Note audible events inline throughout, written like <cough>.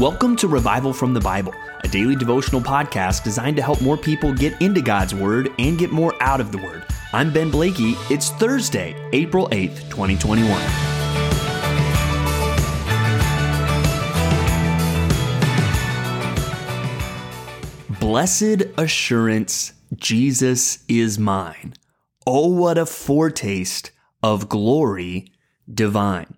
Welcome to Revival from the Bible, a daily devotional podcast designed to help more people get into God's Word and get more out of the Word. I'm Ben Blakey. It's Thursday, April 8th, 2021. Blessed assurance, Jesus is mine. Oh, what a foretaste of glory divine.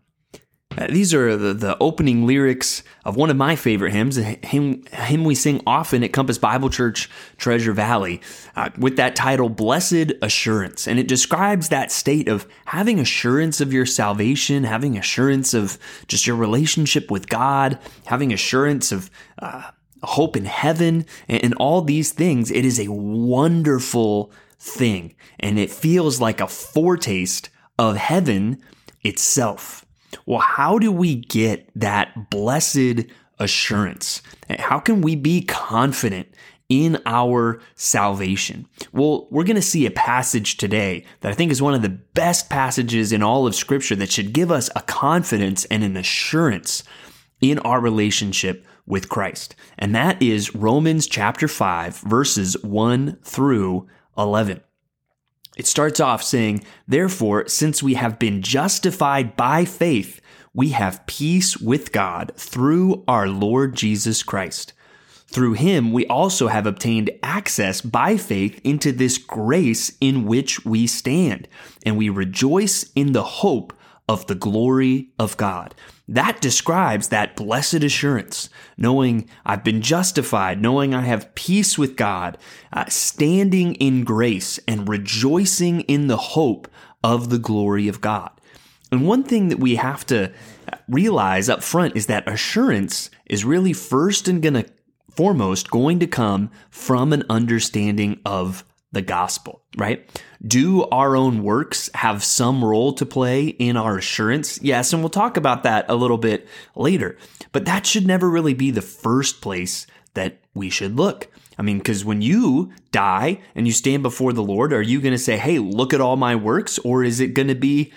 Uh, these are the, the opening lyrics of one of my favorite hymns, a hymn, hymn we sing often at Compass Bible Church, Treasure Valley, uh, with that title, Blessed Assurance. And it describes that state of having assurance of your salvation, having assurance of just your relationship with God, having assurance of uh, hope in heaven, and, and all these things. It is a wonderful thing, and it feels like a foretaste of heaven itself. Well, how do we get that blessed assurance? How can we be confident in our salvation? Well, we're going to see a passage today that I think is one of the best passages in all of Scripture that should give us a confidence and an assurance in our relationship with Christ. And that is Romans chapter 5, verses 1 through 11. It starts off saying, Therefore, since we have been justified by faith, we have peace with God through our Lord Jesus Christ. Through him, we also have obtained access by faith into this grace in which we stand, and we rejoice in the hope of the glory of God. That describes that blessed assurance, knowing I've been justified, knowing I have peace with God, uh, standing in grace and rejoicing in the hope of the glory of God. And one thing that we have to realize up front is that assurance is really first and gonna foremost going to come from an understanding of the gospel, right? Do our own works have some role to play in our assurance? Yes, and we'll talk about that a little bit later. But that should never really be the first place that we should look. I mean, because when you die and you stand before the Lord, are you going to say, hey, look at all my works? Or is it going to be,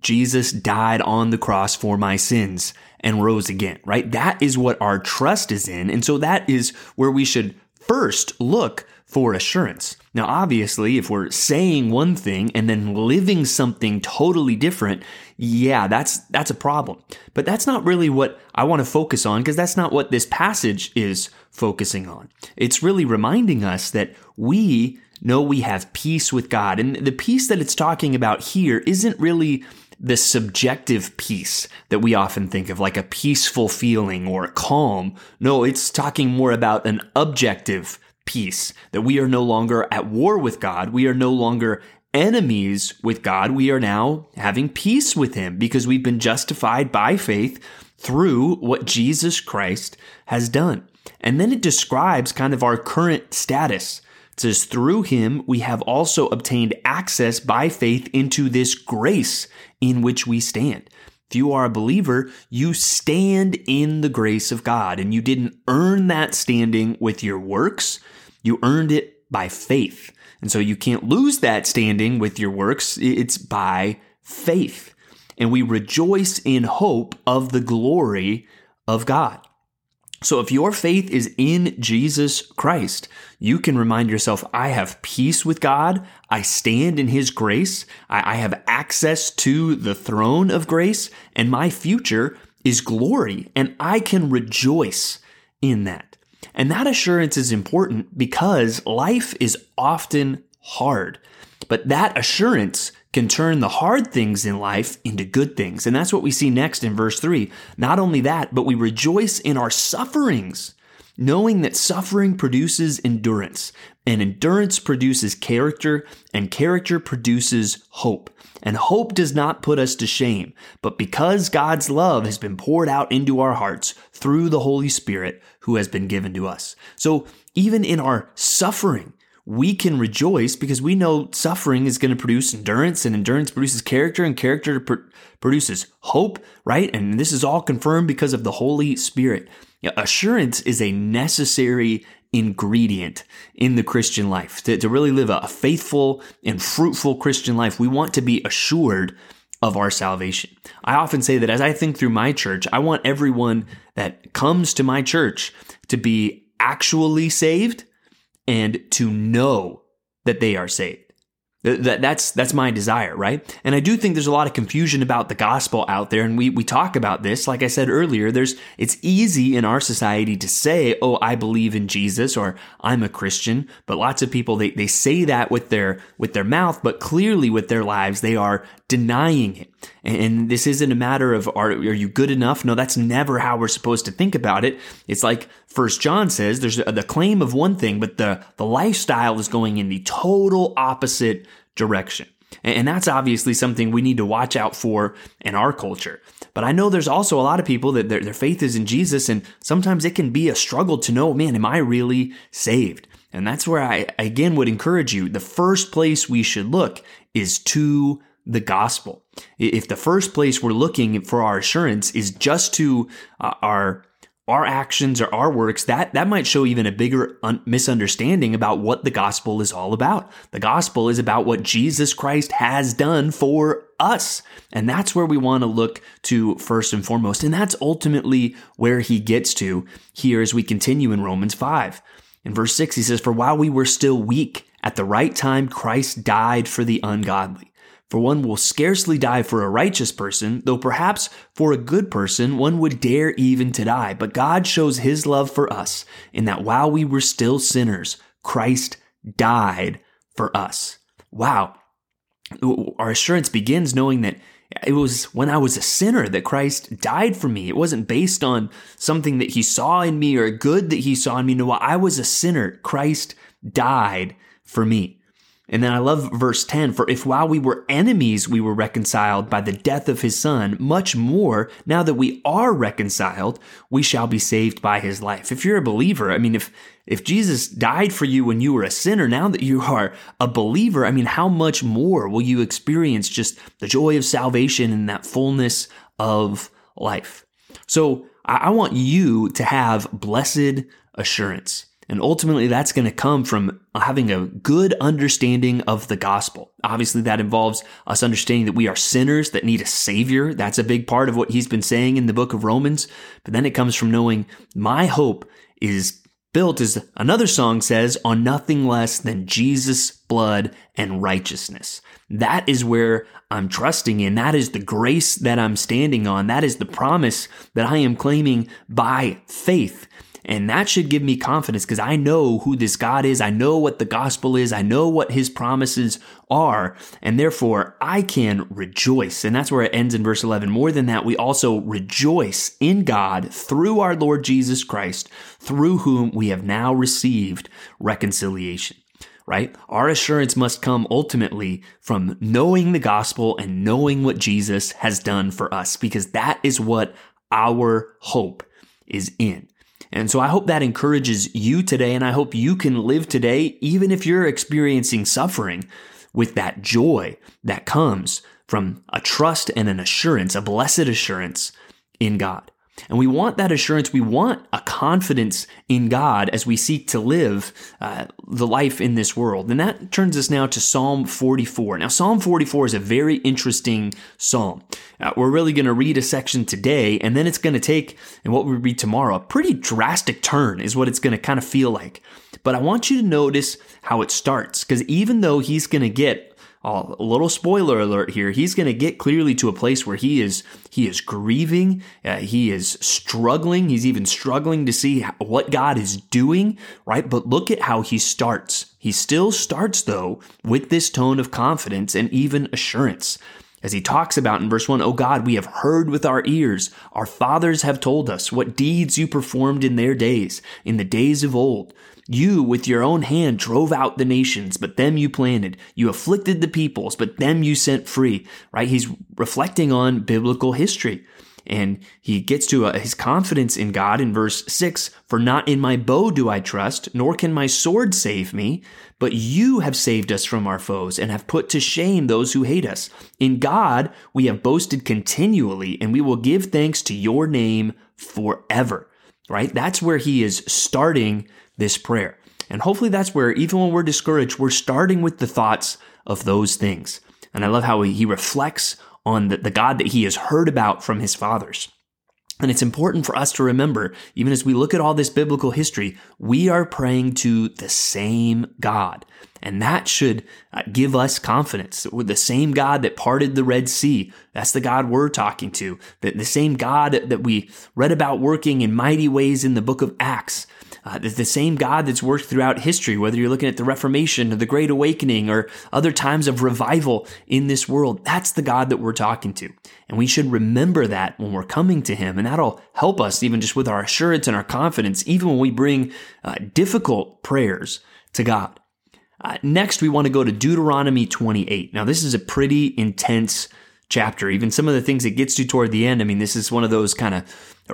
Jesus died on the cross for my sins and rose again, right? That is what our trust is in. And so that is where we should first look for assurance. Now, obviously, if we're saying one thing and then living something totally different, yeah, that's, that's a problem. But that's not really what I want to focus on because that's not what this passage is focusing on. It's really reminding us that we know we have peace with God. And the peace that it's talking about here isn't really the subjective peace that we often think of, like a peaceful feeling or a calm. No, it's talking more about an objective peace, that we are no longer at war with God. We are no longer enemies with God. We are now having peace with Him because we've been justified by faith through what Jesus Christ has done. And then it describes kind of our current status. It says, through him, we have also obtained access by faith into this grace in which we stand. If you are a believer, you stand in the grace of God and you didn't earn that standing with your works. You earned it by faith. And so you can't lose that standing with your works. It's by faith. And we rejoice in hope of the glory of God. So if your faith is in Jesus Christ, you can remind yourself, I have peace with God. I stand in his grace. I, have access to the throne of grace and my future is glory and I can rejoice in that. And that assurance is important because life is often hard, but that assurance can turn the hard things in life into good things. And that's what we see next in verse 3. Not only that, but we rejoice in our sufferings, knowing that suffering produces endurance, and endurance produces character, and character produces hope. And hope does not put us to shame, but because God's love has been poured out into our hearts through the Holy Spirit who has been given to us. So even in our suffering, we can rejoice because we know suffering is going to produce endurance and endurance produces character and character pr- produces hope, right? And this is all confirmed because of the Holy Spirit. assurance is a necessary ingredient in the Christian life. To, to really live a, a faithful and fruitful Christian life, we want to be assured of our salvation. I often say that as I think through my church, I want everyone that comes to my church to be actually saved and to know that they are saved. That, that's that's my desire, right? And I do think there's a lot of confusion about the gospel out there, and we we talk about this. Like I said earlier, there's it's easy in our society to say, "Oh, I believe in Jesus," or "I'm a Christian," but lots of people they they say that with their with their mouth, but clearly with their lives they are denying it. And this isn't a matter of are, are you good enough? No, that's never how we're supposed to think about it. It's like First John says, there's the claim of one thing, but the, the lifestyle is going in the total opposite direction. And that's obviously something we need to watch out for in our culture. But I know there's also a lot of people that their, their faith is in Jesus, and sometimes it can be a struggle to know, man, am I really saved? And that's where I again would encourage you. The first place we should look is to the gospel. If the first place we're looking for our assurance is just to uh, our our actions or our works, that that might show even a bigger un- misunderstanding about what the gospel is all about. The gospel is about what Jesus Christ has done for us. And that's where we want to look to first and foremost. And that's ultimately where he gets to here as we continue in Romans 5. In verse 6, he says, For while we were still weak, at the right time Christ died for the ungodly. For one will scarcely die for a righteous person, though perhaps for a good person one would dare even to die. But God shows his love for us in that while we were still sinners, Christ died for us. Wow. Our assurance begins knowing that it was when I was a sinner that Christ died for me. It wasn't based on something that he saw in me or good that he saw in me. No, I was a sinner. Christ died for me. And then I love verse 10 For if while we were enemies, we were reconciled by the death of his son, much more, now that we are reconciled, we shall be saved by his life. If you're a believer, I mean, if, if Jesus died for you when you were a sinner, now that you are a believer, I mean, how much more will you experience just the joy of salvation and that fullness of life? So I want you to have blessed assurance. And ultimately, that's going to come from having a good understanding of the gospel. Obviously, that involves us understanding that we are sinners that need a savior. That's a big part of what he's been saying in the book of Romans. But then it comes from knowing my hope is built, as another song says, on nothing less than Jesus' blood and righteousness. That is where I'm trusting in. That is the grace that I'm standing on. That is the promise that I am claiming by faith. And that should give me confidence because I know who this God is. I know what the gospel is. I know what his promises are. And therefore I can rejoice. And that's where it ends in verse 11. More than that, we also rejoice in God through our Lord Jesus Christ, through whom we have now received reconciliation right? Our assurance must come ultimately from knowing the gospel and knowing what Jesus has done for us, because that is what our hope is in. And so I hope that encourages you today, and I hope you can live today, even if you're experiencing suffering, with that joy that comes from a trust and an assurance, a blessed assurance in God. And we want that assurance. We want a confidence in God as we seek to live uh, the life in this world. And that turns us now to Psalm 44. Now, Psalm 44 is a very interesting psalm. Uh, we're really going to read a section today, and then it's going to take, and what we read tomorrow, a pretty drastic turn is what it's going to kind of feel like. But I want you to notice how it starts, because even though he's going to get a little spoiler alert here. He's going to get clearly to a place where he is he is grieving. Uh, he is struggling. He's even struggling to see what God is doing. Right, but look at how he starts. He still starts though with this tone of confidence and even assurance. As he talks about in verse 1, Oh God, we have heard with our ears. Our fathers have told us what deeds you performed in their days, in the days of old. You, with your own hand, drove out the nations, but them you planted. You afflicted the peoples, but them you sent free. Right? He's reflecting on biblical history. And he gets to a, uh, his confidence in God in verse 6 For not in my bow do I trust, nor can my sword save me, but you have saved us from our foes and have put to shame those who hate us. In God we have boasted continually, and we will give thanks to your name forever. Right? That's where he is starting this prayer. And hopefully that's where, even when we're discouraged, we're starting with the thoughts of those things. And I love how he reflects on the, the God that he has heard about from his fathers. And it's important for us to remember, even as we look at all this biblical history, we are praying to the same God. And that should uh, give us confidence. The same God that parted the Red Sea, that's the God we're talking to. The same God that we read about working in mighty ways in the book of Acts. Uh, the, same God that's worked throughout history, whether you're looking at the Reformation or the Great Awakening or other times of revival in this world, that's the God that we're talking to. And we should remember that when we're coming to Him. And that'll help us even just with our assurance and our confidence, even when we bring uh, difficult prayers to God. Uh, next, we want to go to Deuteronomy 28. Now, this is a pretty intense chapter. Even some of the things it gets to toward the end. I mean, this is one of those kind of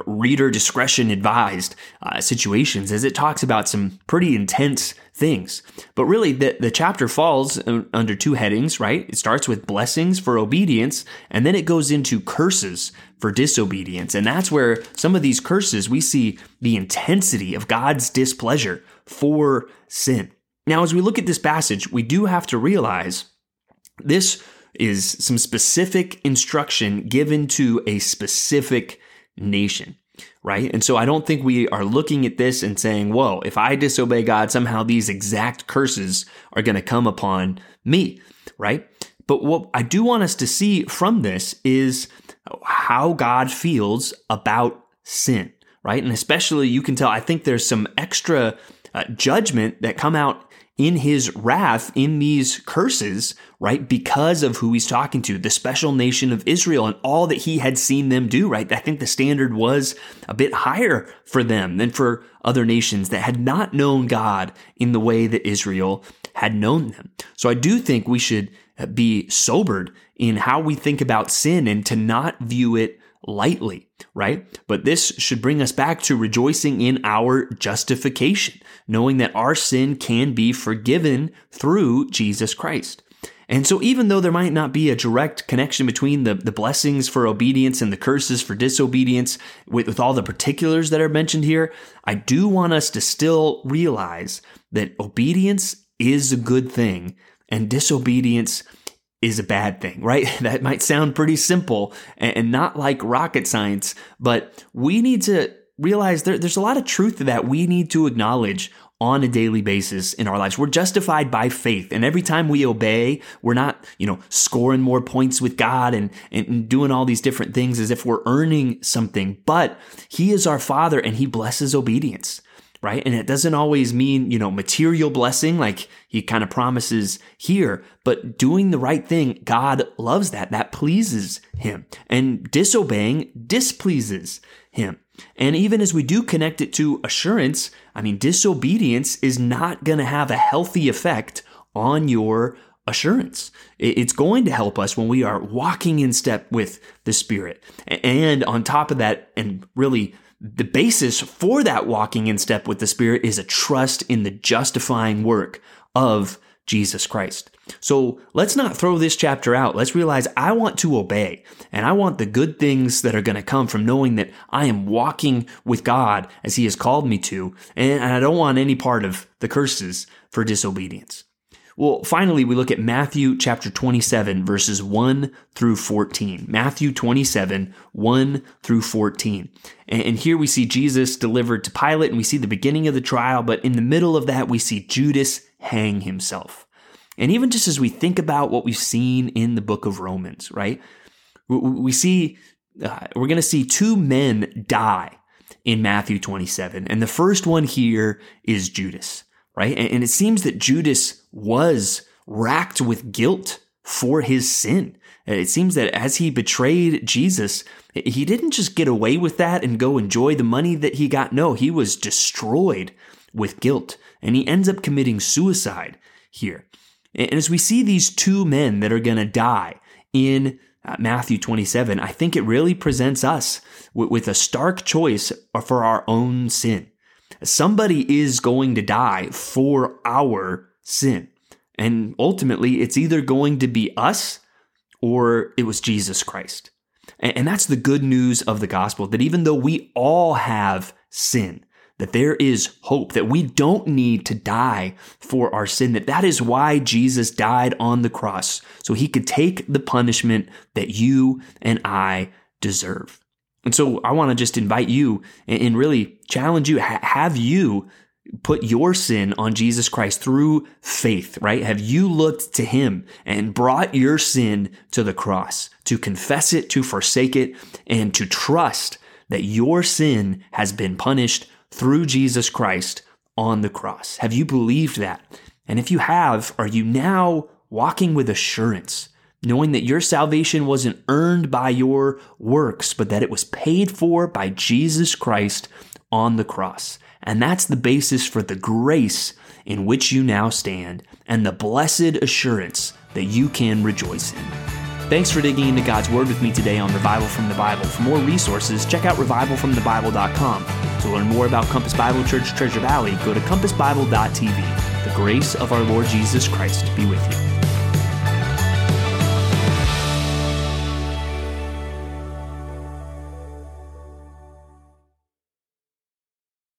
reader discretion advised uh, situations as it talks about some pretty intense things. But really, the, the chapter falls uh, under two headings, right? It starts with blessings for obedience, and then it goes into curses for disobedience. And that's where some of these curses, we see the intensity of God's displeasure for sin. Now, as we look at this passage, we do have to realize this is some specific instruction given to a specific nation, right? And so I don't think we are looking at this and saying, whoa, if I disobey God, somehow these exact curses are going to come upon me, right? But what I do want us to see from this is how God feels about sin, right? And especially you can tell, I think there's some extra uh, judgment that come out in his wrath in these curses, right? Because of who he's talking to, the special nation of Israel and all that he had seen them do, right? I think the standard was a bit higher for them than for other nations that had not known God in the way that Israel had known them. So I do think we should be sobered in how we think about sin and to not view it lightly, right? But this should bring us back to rejoicing in our justification, knowing that our sin can be forgiven through Jesus Christ. And so, even though there might not be a direct connection between the, the blessings for obedience and the curses for disobedience with, with all the particulars that are mentioned here, I do want us to still realize that obedience is a good thing and disobedience is a bad thing, right? <laughs> That might sound pretty simple and not like rocket science, but we need to realize there, there's a lot of truth that we need to acknowledge on a daily basis in our lives. We're justified by faith. And every time we obey, we're not, you know, scoring more points with God and, and doing all these different things as if we're earning something. But He is our Father and He blesses obedience right? And it doesn't always mean, you know, material blessing like he kind of promises here, but doing the right thing, God loves that. That pleases him. And disobeying displeases him. And even as we do connect it to assurance, I mean, disobedience is not going to have a healthy effect on your assurance. It's going to help us when we are walking in step with the Spirit. And on top of that, and really the basis for that walking in step with the Spirit is a trust in the justifying work of Jesus Christ. So let's not throw this chapter out. Let's realize I want to obey and I want the good things that are going to come from knowing that I am walking with God as He has called me to. And I don't want any part of the curses for disobedience. Well, finally, we look at Matthew chapter 27, verses 1 through 14. Matthew 27, 1 through 14. And here we see Jesus delivered to Pilate, and we see the beginning of the trial, but in the middle of that, we see Judas hang himself. And even just as we think about what we've seen in the book of Romans, right? We see, uh, we're going to see two men die in Matthew 27. And the first one here is Judas right? And it seems that Judas was racked with guilt for his sin. It seems that as he betrayed Jesus, he didn't just get away with that and go enjoy the money that he got. No, he was destroyed with guilt and he ends up committing suicide here. And as we see these two men that are going to die in uh, Matthew 27, I think it really presents us with a stark choice for our own sin. Somebody is going to die for our sin. And ultimately, it's either going to be us or it was Jesus Christ. And that's the good news of the gospel that even though we all have sin, that there is hope, that we don't need to die for our sin, that that is why Jesus died on the cross, so he could take the punishment that you and I deserve. And so I want to just invite you and really challenge you. Have you put your sin on Jesus Christ through faith, right? Have you looked to him and brought your sin to the cross to confess it, to forsake it, and to trust that your sin has been punished through Jesus Christ on the cross? Have you believed that? And if you have, are you now walking with assurance, knowing that your salvation wasn't earned by your works, but that it was paid for by Jesus Christ on the cross? And that's the basis for the grace in which you now stand and the blessed assurance that you can rejoice in. Thanks for digging into God's Word with me today on Revival from the Bible. For more resources, check out revivalfromthebible.com. To learn more about Compass Bible Church Treasure Valley, go to compassbible.tv. The grace of our Lord Jesus Christ be with you.